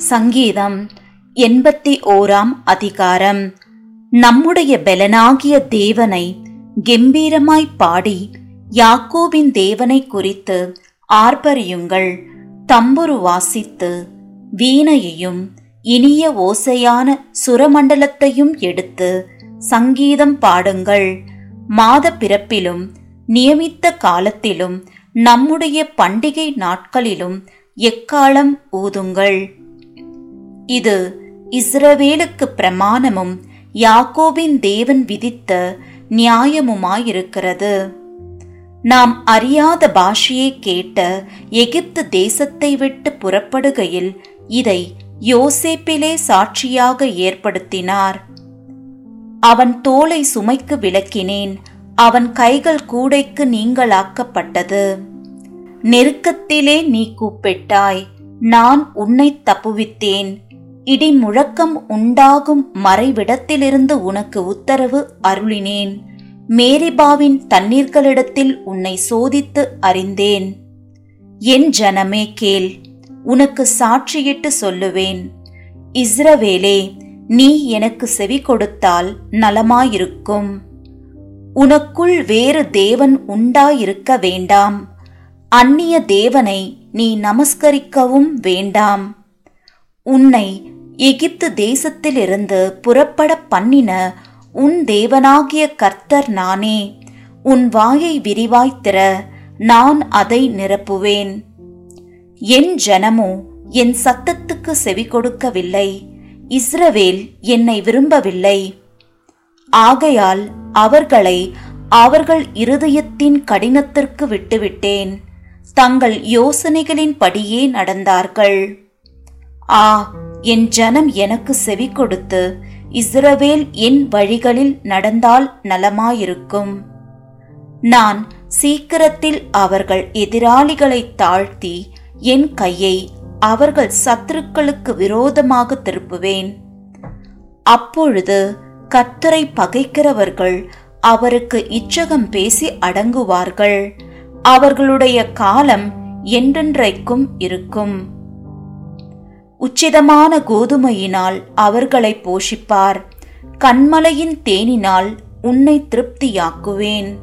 சங்கீதம் எண்பத்தி ஓராம் அதிகாரம். நம்முடைய பெலனாகிய தேவனை கெம்பீரமாய் பாடி யாக்கோபின் தேவனை குறித்து ஆர்ப்பரியுங்கள். தம்புரு வாசித்து வீணையையும் இனிய ஓசையான சுரமண்டலத்தையும் எடுத்து சங்கீதம் பாடுங்கள். மாத பிறப்பிலும் நியமித்த காலத்திலும் நம்முடைய பண்டிகை நாட்களிலும் எக்காலம் ஊதுங்கள். இது இஸ்ரவேலுக்கு பிரமாணமும் யாக்கோபின் தேவன் விதித்த நியாயமுமாயிருக்கிறது. நாம் அறியாத பாஷையை கேட்ட எகிப்து தேசத்தை விட்டு புறப்படுகையில் இதை யோசேப்பிலே சாட்சியாக ஏற்படுத்தினார். அவன் தோலை சுமைக்கு விளக்கினேன் அவன் கைகள் கூடைக்கு நீங்களாக்கப்பட்டது. நெருக்கத்திலே நீ கூப்பிட்டாய் நான் உன்னை தப்புவித்தேன் இடி முழக்கம் உண்டாகும் மறைவிடத்திலிருந்து உனக்கு உத்தரவு அருளினேன். மேரிபாவின் தண்ணீர்களிடத்தில் உன்னை சோதித்து அறிந்தேன். என் ஜனமே கேள் உனக்கு சாட்சியிட்டு சொல்லுவேன். இஸ்ரவேலே நீ எனக்கு செவி கொடுத்தால் நலமாயிருக்கும். உனக்குள் வேறு தேவன் உண்டாயிருக்க வேண்டாம். அந்நிய தேவனை நீ நமஸ்கரிக்கவும் வேண்டாம். உன்னை எகிப்து தேசத்திலிருந்து புறப்பட பண்ணின உன் தேவனாகிய கர்த்தர் நானே உன் வாயை விரிவாய்த்திர நான் அதை நிரப்புவேன். என் ஜனமோ என் சத்தத்துக்கு செவி கொடுக்கவில்லை. இஸ்ரவேல் என்னை விரும்பவில்லை. ஆகையால் அவர்களை அவர்கள் இருதயத்தின் கடினத்திற்கு விட்டுவிட்டேன். தங்கள் யோசனைகளின் படியே நடந்தார்கள். ஆ என் ஜனம் எனக்கு செவி கொடுத்து இஸ்ரவேல் என் வழிகளில் நடந்தால் நலமாயிருக்கும். நான் சீக்கிரத்தில் அவர்கள் எதிராளிகளை தாழ்த்தி என் கையை அவர்கள் சத்துருக்களுக்கு விரோதமாக திருப்புவேன். அப்பொழுது கத்தரை பகைக்கிறவர்கள் அவருக்கு இச்சகம் பேசி அடங்குவார்கள். அவர்களுடைய காலம் என்றென்றைக்கும் இருக்கும். உச்சிதமான கோதுமையினால் அவர்களை போஷிப்பார். கண்மலையின் தேனினால் உன்னை திருப்தியாக்குவேன்.